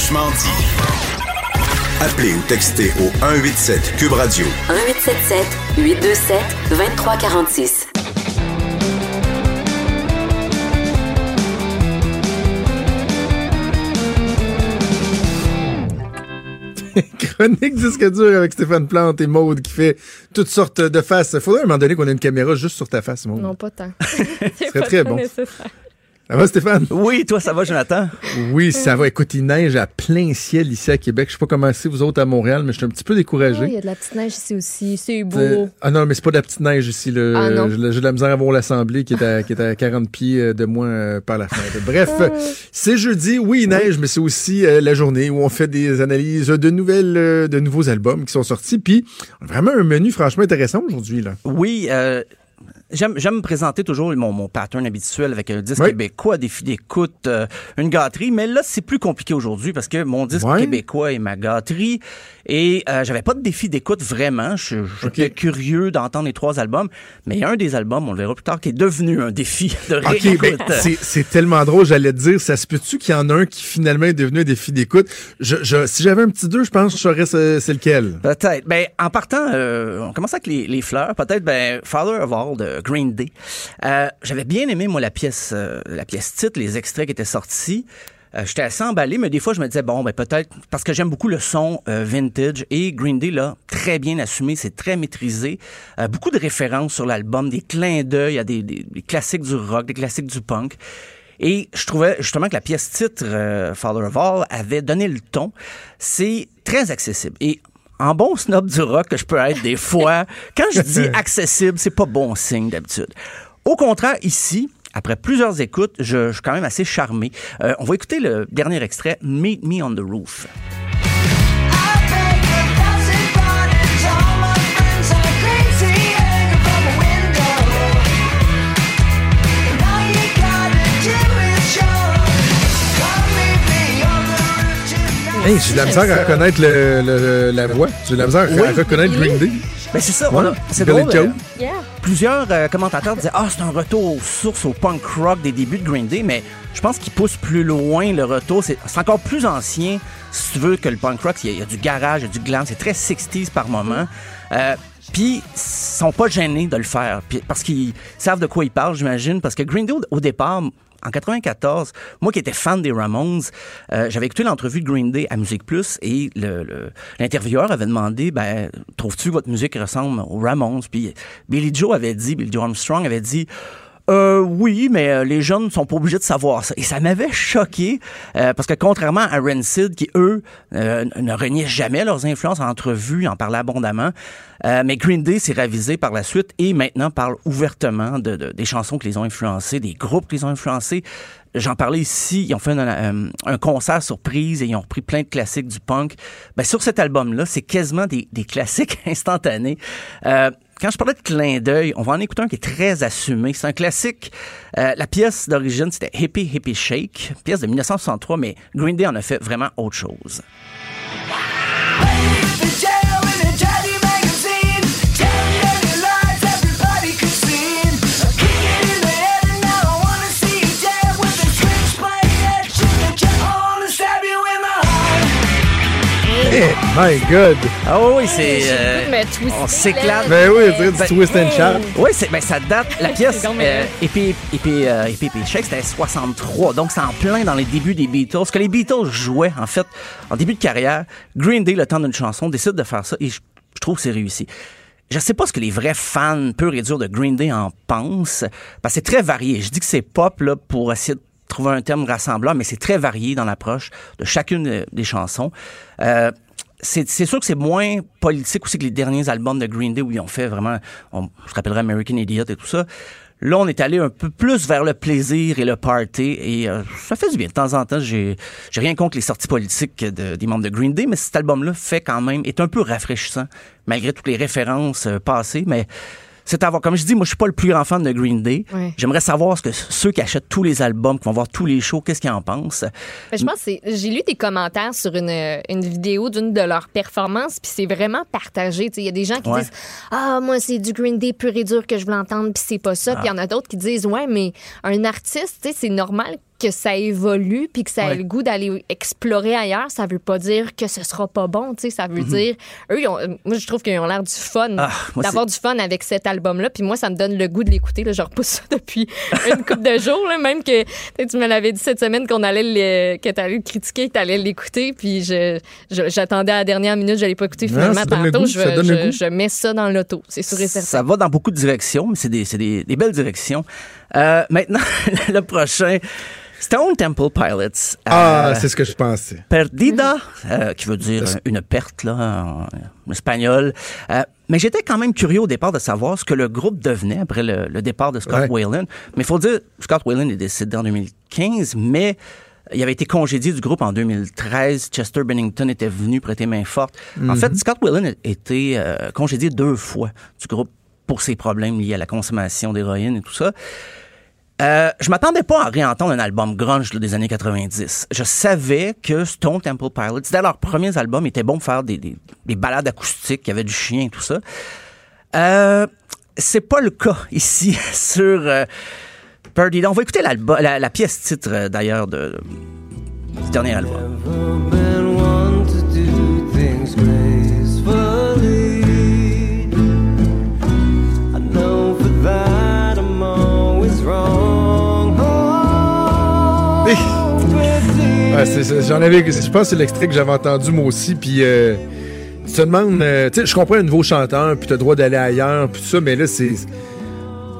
Franchement dit. Appelez ou textez au 187 Cube Radio. 1877 827 2346. Chronique disque dur avec Stéphane Plante et Maude qui fait toutes sortes de faces. Faudrait à un moment donné qu'on ait une caméra juste sur ta face, Maude. Non, pas tant. Ce serait très bon. Ça va, Stéphane? Oui, toi, ça va, Jonathan? Oui, ça va. Écoute, il neige à plein ciel ici à Québec. Je sais pas comment c'est, vous autres, à Montréal, mais je suis un petit peu découragé. Il y a de la petite neige ici aussi. C'est Euh, beau. Ah non, mais c'est pas de la petite neige ici. Là. Ah non. J'ai de la misère à voir l'Assemblée qui est à, qui est à 40 pieds euh, de moins euh, par la fenêtre. Bref, Ah. euh, c'est jeudi. Oui, il neige, mais c'est aussi euh, la journée où on fait des analyses de nouvelles, euh, de nouveaux albums qui sont sortis. Puis, on a vraiment un menu franchement intéressant aujourd'hui. là. Oui, euh, J'aime, j'aime me présenter toujours mon, mon pattern habituel avec un disque Oui. québécois, filles d'écoute, euh, une gâterie. Mais là, c'est plus compliqué aujourd'hui parce que mon disque québécois est ma gâterie. Et euh, j'avais pas de défi d'écoute vraiment. Je- J'étais Ok. curieux d'entendre les trois albums. Mais il y a un des albums, on le verra plus tard, qui est devenu un défi de OK, réécoute. ben, c'est, c'est tellement drôle, j'allais te dire, ça se peut-tu qu'il y en a un qui finalement est devenu un défi d'écoute? Je, je, si j'avais un petit deux, je pense que je saurais c'est, c'est lequel. Peut-être. Ben, en partant, euh, on commence avec les, les fleurs. Peut-être, ben, Father of All de Green Day. Euh, J'avais bien aimé, moi, la pièce, euh, la pièce titre, les extraits qui étaient sortis. Euh, J'étais assez emballé, mais des fois, je me disais, bon, ben, peut-être, parce que j'aime beaucoup le son euh, vintage et Green Day, là, très bien assumé, c'est très maîtrisé. Euh, beaucoup de références sur l'album, des clins d'œil à des, des- des classiques du rock, des classiques du punk. Et je trouvais justement que la pièce titre, euh, Father of All, avait donné le ton. C'est très accessible. Et en bon snob du rock que je peux être des fois, quand je dis accessible, c'est pas bon signe d'habitude. Au contraire, ici, après plusieurs écoutes, je, je suis quand même assez charmé. Euh, on va écouter le dernier extrait, Meet Me on the Roof. Hey, j'ai de la misère à reconnaître le, le- la voix. J'ai de la misère à, Oui. à reconnaître Green Day. Ben c'est ça, a- c'est drôle. Euh. Plusieurs euh, commentateurs disaient Ah, c'est un retour aux sources, au punk rock des débuts de Green Day, mais je pense qu'il pousse plus loin le retour. C'est c'est encore plus ancien, si tu veux, que le punk rock. Il y a, il y a du garage, il y a du glam, c'est très 60s par moment. Euh, puis, ils sont pas gênés de le faire, puis- parce qu'ils savent de quoi ils parlent, j'imagine. Parce que Green Day, au, départ, en 94, moi qui étais fan des Ramones, euh, j'avais écouté l'entrevue de Green Day à Musique Plus et le- le- l'intervieweur avait demandé, ben, trouves-tu votre musique ressemble aux Ramones? Puis Billy Joe avait dit, Billy Joe Armstrong avait dit, euh, oui, mais euh, les jeunes ne sont pas obligés de savoir ça. Et ça m'avait choqué euh, parce que contrairement à Rancid, qui eux euh, ne reniaient jamais leurs influences en entrevue, en parlaient abondamment, euh, mais Green Day s'est ravisé par la suite et maintenant parle ouvertement de, de- des chansons qui les ont influencés, des groupes qui les ont influencés. J'en parlais ici, ils ont fait un, un- concert surprise et ils ont repris plein de classiques du punk. Ben, sur cet album-là, c'est quasiment des, des classiques instantanés. Quand je parlais de clin d'œil, on va en écouter un qui est très assumé. C'est un classique. Euh, la pièce d'origine, c'était Hippie Hippie Shake, pièce de 1963, mais Green Day en a fait vraiment autre chose. My God! Ah oui, c'est... euh, on s'éclate. Ben oui, on dirait du twist and shout. Oui, c'est, ben, ça date. La pièce, euh, euh, Hippie Hippie Shake, c'était 63. Donc, c'est en plein dans les débuts des Beatles. Ce que les Beatles jouaient, en fait, en début de carrière, Green Day, le temps d'une chanson, décide de faire ça et je, je trouve que c'est réussi. Je sais pas ce que les vrais fans purs et durs de Green Day en pensent, parce que c'est très varié. Je dis que c'est pop, là, pour essayer de trouver un terme rassemblant, mais c'est très varié dans l'approche de chacune euh, des chansons. Euh, c'est sûr que c'est moins politique aussi que les derniers albums de Green Day où ils ont fait vraiment, on, je rappellerai American Idiot et tout ça. Là, on est allé un peu plus vers le plaisir et le party et euh, ça fait du bien. De temps en temps, j'ai rien contre les sorties politiques de- des membres de Green Day, mais cet album-là fait quand même, est un peu rafraîchissant malgré toutes les références euh, passées, mais c'est à voir. Comme je dis, moi, je suis pas le plus grand fan de Green Day. J'aimerais savoir ce que ceux qui achètent tous les albums, qui vont voir tous les shows, qu'est-ce qu'ils en pensent? Ben, je pense j'ai lu des commentaires sur une, une vidéo d'une de leurs performances, puis c'est vraiment partagé. Il y a des gens qui Ouais. disent Ah, moi, c'est du Green Day pur et dur que je veux entendre, puis c'est pas ça. Puis il y en a d'autres qui disent Ouais, mais un artiste, tu sais, c'est normal que ça évolue puis que ça a Ouais. le goût d'aller explorer ailleurs, ça veut pas dire que ce sera pas bon, tu sais, ça veut dire eux ils ont- moi je trouve qu'ils ont l'air du fun Mhm. Ah, d'avoir du fun avec cet album là puis moi ça me donne le goût de l'écouter là, je repousse ça depuis une couple de jours là, même que tu me l'avais dit cette semaine qu'on allait le, que tu allais le critiquer, que tu allais l'écouter puis j'attendais à la dernière minute, je l'ai pas écouté Non, finalement le tantôt, goût, je, je- mets ça dans l'auto, c'est sûr et certain. Ça va dans beaucoup de directions, mais c'est des, des, des belles directions. Euh, maintenant, le prochain, Stone Temple Pilots. Ah, Euh, c'est ce que je pensais. Perdida, euh, qui veut dire une perte là, en, espagnol. Euh, mais j'étais quand même curieux au départ de savoir ce que le groupe devenait après le, le départ de Scott Ouais. Whalen. Mais il faut dire, Scott Whalen est décédé en 2015, mais il avait été congédié du groupe en 2013. Chester Bennington était venu prêter main forte. En fait, Scott Whalen a été euh, congédié deux fois du groupe pour ses problèmes liés à la consommation d'héroïne et tout ça. Euh, je m'attendais pas à réentendre un album grunge des années 90. Je savais que Stone Temple Pilots, c'était leurs premiers albums, étaient bons pour faire des, des, des balades acoustiques, il y avait du chien et tout ça. Euh, c'est pas le cas ici sur euh, Perdida. On va écouter la, la pièce titre euh, d'ailleurs de, du dernier album. Ouais, j'en avais, je pense que c'est l'extrait que j'avais entendu moi aussi, puis euh, tu te demandes, euh, tu sais, je comprends un nouveau chanteur, puis t'as le droit d'aller ailleurs, puis tout ça, mais là, c'est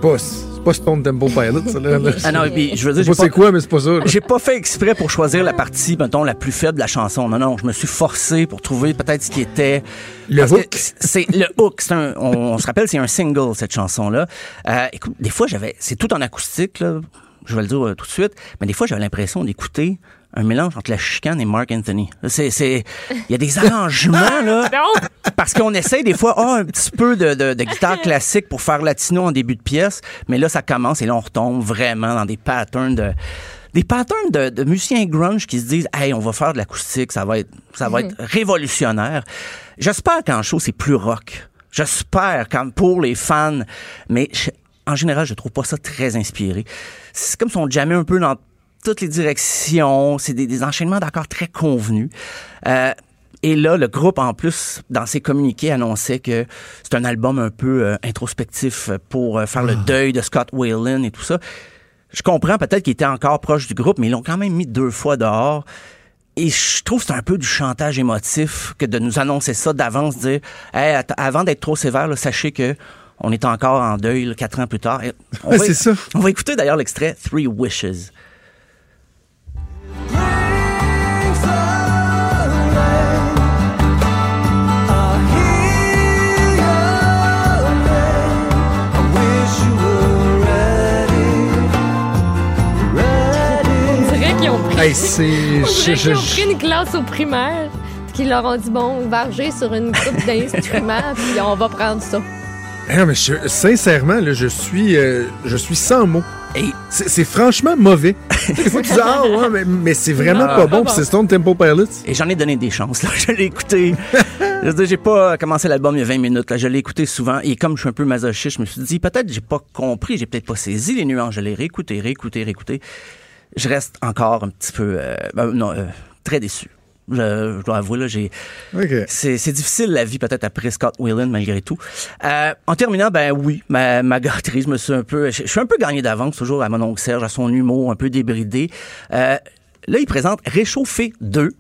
pas, pas Stone Temple Pilots, ça, là. là. Ah non, et puis je veux Je dire, sais j'ai pas c'est quoi, mais c'est pas ça. j'ai pas fait exprès pour choisir la partie, mettons, la plus faible de la chanson. Non, non, je me suis forcé pour trouver peut-être ce qui était Le Parce hook. C'est le hook. Un, on, on se rappelle, c'est un single cette chanson-là. Euh, écoute, des fois j'avais, c'est tout en acoustique là. Je vais le dire euh, tout de suite, mais des fois j'avais l'impression d'écouter un mélange entre la chicane et Mark Anthony. C'est, c'est, il y a des arrangements là. Non! Parce qu'on essaye des fois, ah, un petit peu de, de, de guitare classique pour faire latino en début de pièce, mais là, ça commence et là, on retombe vraiment dans des patterns de des patterns de, de musiciens grunge qui se disent, hey, on va faire de l'acoustique, ça va être, ça va être révolutionnaire. J'espère qu'en show, c'est plus rock. J'espère quand pour les fans, mais je- en général, je trouve pas ça très inspiré. C'est comme si on jammait un peu dans toutes les directions. C'est des, des enchaînements d'accords très convenus. Euh, et là, le groupe, en plus, dans ses communiqués, annonçait que c'est un album un peu euh, introspectif pour euh, faire le deuil de Scott Whalen et tout ça. Je comprends peut-être qu'il était encore proche du groupe, mais ils l'ont quand même mis deux fois dehors. Et je trouve que c'est un peu du chantage émotif que de nous annoncer ça d'avance, dire Hey, avant d'être trop sévère, là, sachez que on est encore en deuil là, quatre ans plus tard. Et on, Ouais, va, c'est ça. on va écouter d'ailleurs l'extrait Three Wishes. Hey, c'est. on je- dirait qu'ils je- ont pris une classe au primaire, qu'ils leur ont dit bon, varger sur une coupe d'instruments, puis on va prendre ça. Eh non, mais je- sincèrement, là, je suis, euh, je suis sans mots. C'est franchement mauvais. Des fois, tu dis, ah ouais, mais, mais c'est vraiment pas pas bon, bon. c'est Stone Temple Pilots. Et j'en ai donné des chances. Là. Je l'ai écouté. je j'ai pas commencé l'album il y a 20 minutes. Là. Je l'ai écouté souvent. Et comme je suis un peu masochiste, je me suis dit, peut-être j'ai pas compris, j'ai peut-être pas saisi les nuances. Je l'ai réécouté, réécouté, réécouté. Je reste encore un petit peu, euh, ben, non, euh, très déçu. Je, je dois avouer, là, j'ai, OK. c'est, c'est difficile la vie peut-être après Scott Whalen malgré tout. Euh, en terminant, ben oui, ma, ma gâterie, je me suis un peu, je, je suis un peu gagné d'avance toujours à mon oncle Serge, à son humour un peu débridé. Euh, là, il présente Réchauffé 2.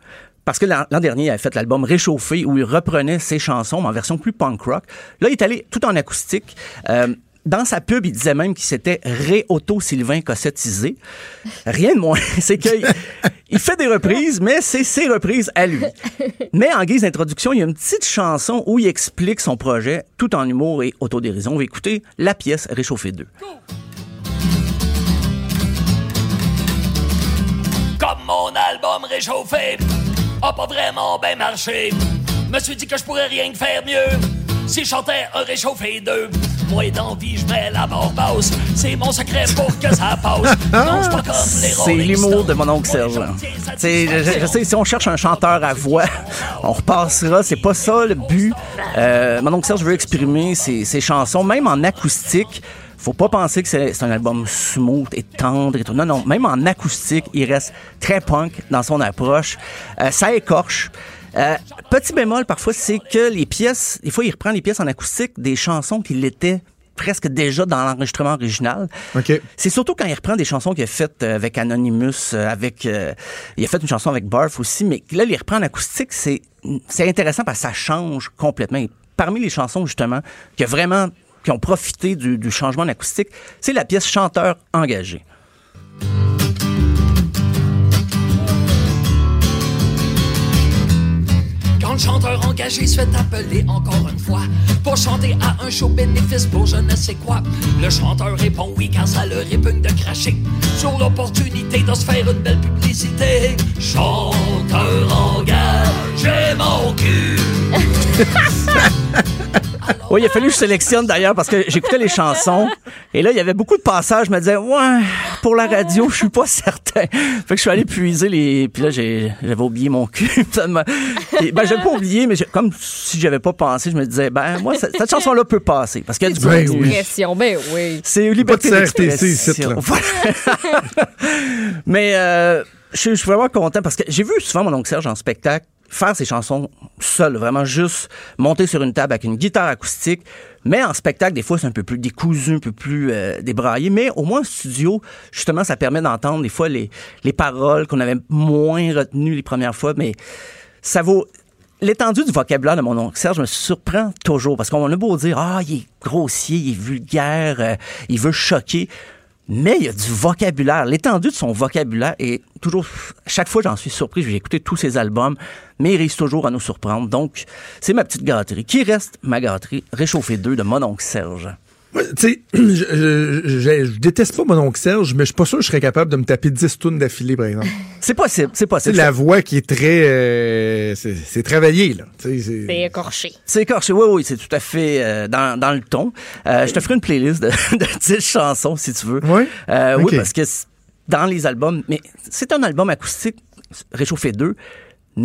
Parce que l'an l'an dernier, il avait fait l'album Réchauffé où il reprenait ses chansons mais en version plus punk rock. Là, il est allé tout en acoustique. Euh, dans sa pub, il disait même qu'il s'était ré-auto-Sylvain cossettisé. Rien de moins. C'est qu'il il fait des reprises, mais c'est ses reprises à lui. Mais en guise d'introduction, il y a une petite chanson où il explique son projet tout en humour et autodérision. On va écouter la pièce Réchauffé 2. Comme mon album réchauffé a pas vraiment bien marché. Me suis dit que je pourrais rien faire mieux si je chantais un réchauffé 2. Moi d'envie, je mets la mort basse. C'est mon secret pour que ça passe. Non, je suis pas comme les C'est Rolling l'humour de mon oncle Serge. Là. je sais, si on cherche un chanteur à voix, on repassera. C'est pas ça le but. Euh, mon oncle Serge veut exprimer ses, ses chansons, même en acoustique. Faut pas penser que c'est c'est un album smooth et tendre et tout. Non, non. Même en acoustique, il reste très punk dans son approche. Euh, ça écorche. Euh, petit bémol, parfois, c'est que les pièces, des fois, il reprend les pièces en acoustique des chansons qui l'étaient presque déjà dans l'enregistrement original. OK. C'est surtout quand il reprend des chansons qu'il a faites euh, avec Anonymous, euh, avec euh, il a fait une chanson avec Barf aussi, mais là il reprend en acoustique, c'est c'est intéressant parce que ça change complètement. Et parmi les chansons justement qui a vraiment qui ont profité du, du changement en acoustique, c'est la pièce Chanteur engagé. Chanteur engagé se fait appeler encore une fois pour chanter à un show bénéfice pour je ne sais quoi, le chanteur répond oui quand ça le répugne de cracher sur l'opportunité de se faire une belle publicité. Chanteur engagé mon cul. Oui, il a fallu que je sélectionne d'ailleurs parce que j'écoutais les chansons et là il y avait beaucoup de passages, je me disais ouais, pour la radio, je suis pas certain. Fait que je suis allé puiser les puis là j'ai j'avais oublié mon cul. Ça m'a- Et, ben j'avais pas oublié mais comme si j'avais pas pensé, je me disais ben moi cette, cette chanson là peut passer parce qu'il y a du Ben oui. Pression, ben oui. C'est liberté Pas de CRTC d'expression. Mais euh, je suis- je suis vraiment content parce que j'ai vu souvent mon oncle Serge en spectacle faire ses chansons seul, vraiment juste monter sur une table avec une guitare acoustique. Mais en spectacle, des fois, c'est un peu plus décousu, un peu plus euh, débraillé. Mais au moins en studio, justement, ça permet d'entendre des fois les, les paroles qu'on avait moins retenues les premières fois. Mais ça vaut... L'étendue du vocabulaire de mon oncle Serge me surprend toujours parce qu'on a beau dire ah il est grossier, il est vulgaire, euh, il veut choquer, mais il y a du vocabulaire. L'étendue de son vocabulaire est toujours chaque fois j'en suis surpris. J'ai écouté tous ses albums, mais il réussit toujours à nous surprendre. Donc c'est ma petite gâterie qui reste ma gâterie? Réchauffée 2 de mon oncle Serge. Tu sais, je, je- je- je déteste pas mon oncle Serge, mais je suis pas sûr que je serais capable de me taper 10 tunes d'affilée, par exemple. C'est possible, c'est C'est possible. la voix qui est très... euh, c'est c'est travaillé, là. C'est- C'est écorché. C'est écorché, oui, oui, c'est tout à fait euh, dans, dans le ton. Euh, je te ferai une playlist de, de 10 chansons, si tu veux. Ouais? Euh, Ok. Oui, parce que c'est- dans les albums, mais c'est un album acoustique, Réchauffé 2,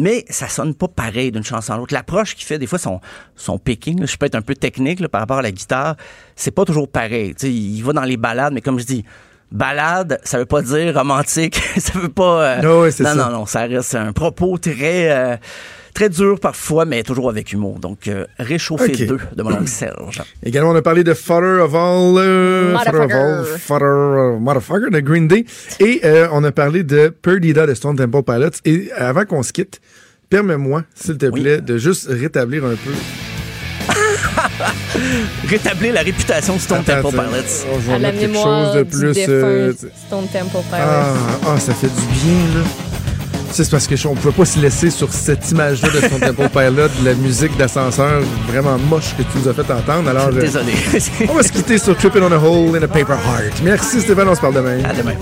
mais ça sonne pas pareil d'une chanson à l'autre. L'approche qu'il fait, des fois, son, son picking, là, je peux être un peu technique là, par rapport à la guitare, c'est pas toujours pareil. Tu sais, il va dans les balades, mais comme je dis, balade, ça veut pas dire romantique, ça veut pas... euh, Ah non, ça. non, non, ça reste un propos très... euh, Très dur parfois, mais toujours avec humour. Donc, euh, Réchauffé Ok. 2 de mon oncle Serge. Également, on a parlé de Father of All... euh, Father of All... Motherfucker. Father of Motherfucker de Green Day. Et euh, on a parlé de Perdida de Stone Temple Pilots. Et avant qu'on se quitte, permets-moi, s'il te Oui. plaît, de juste rétablir un peu... Rétablir la réputation de Stone Attends, Temple. Pilots. Je vais À la mettre quelque mémoire chose de du plus... défunt euh, Stone Temple Pilots. Ah, ah, ça fait du bien, là. C'est parce que je- on pouvait pas se laisser sur cette image-là de Temple Pilot, de la musique d'ascenseur vraiment moche que tu nous as fait entendre. Alors, euh, Désolé. on va se quitter sur Tripping on a Hole in a Paper Heart. Merci Stéphane, on se parle demain. à demain.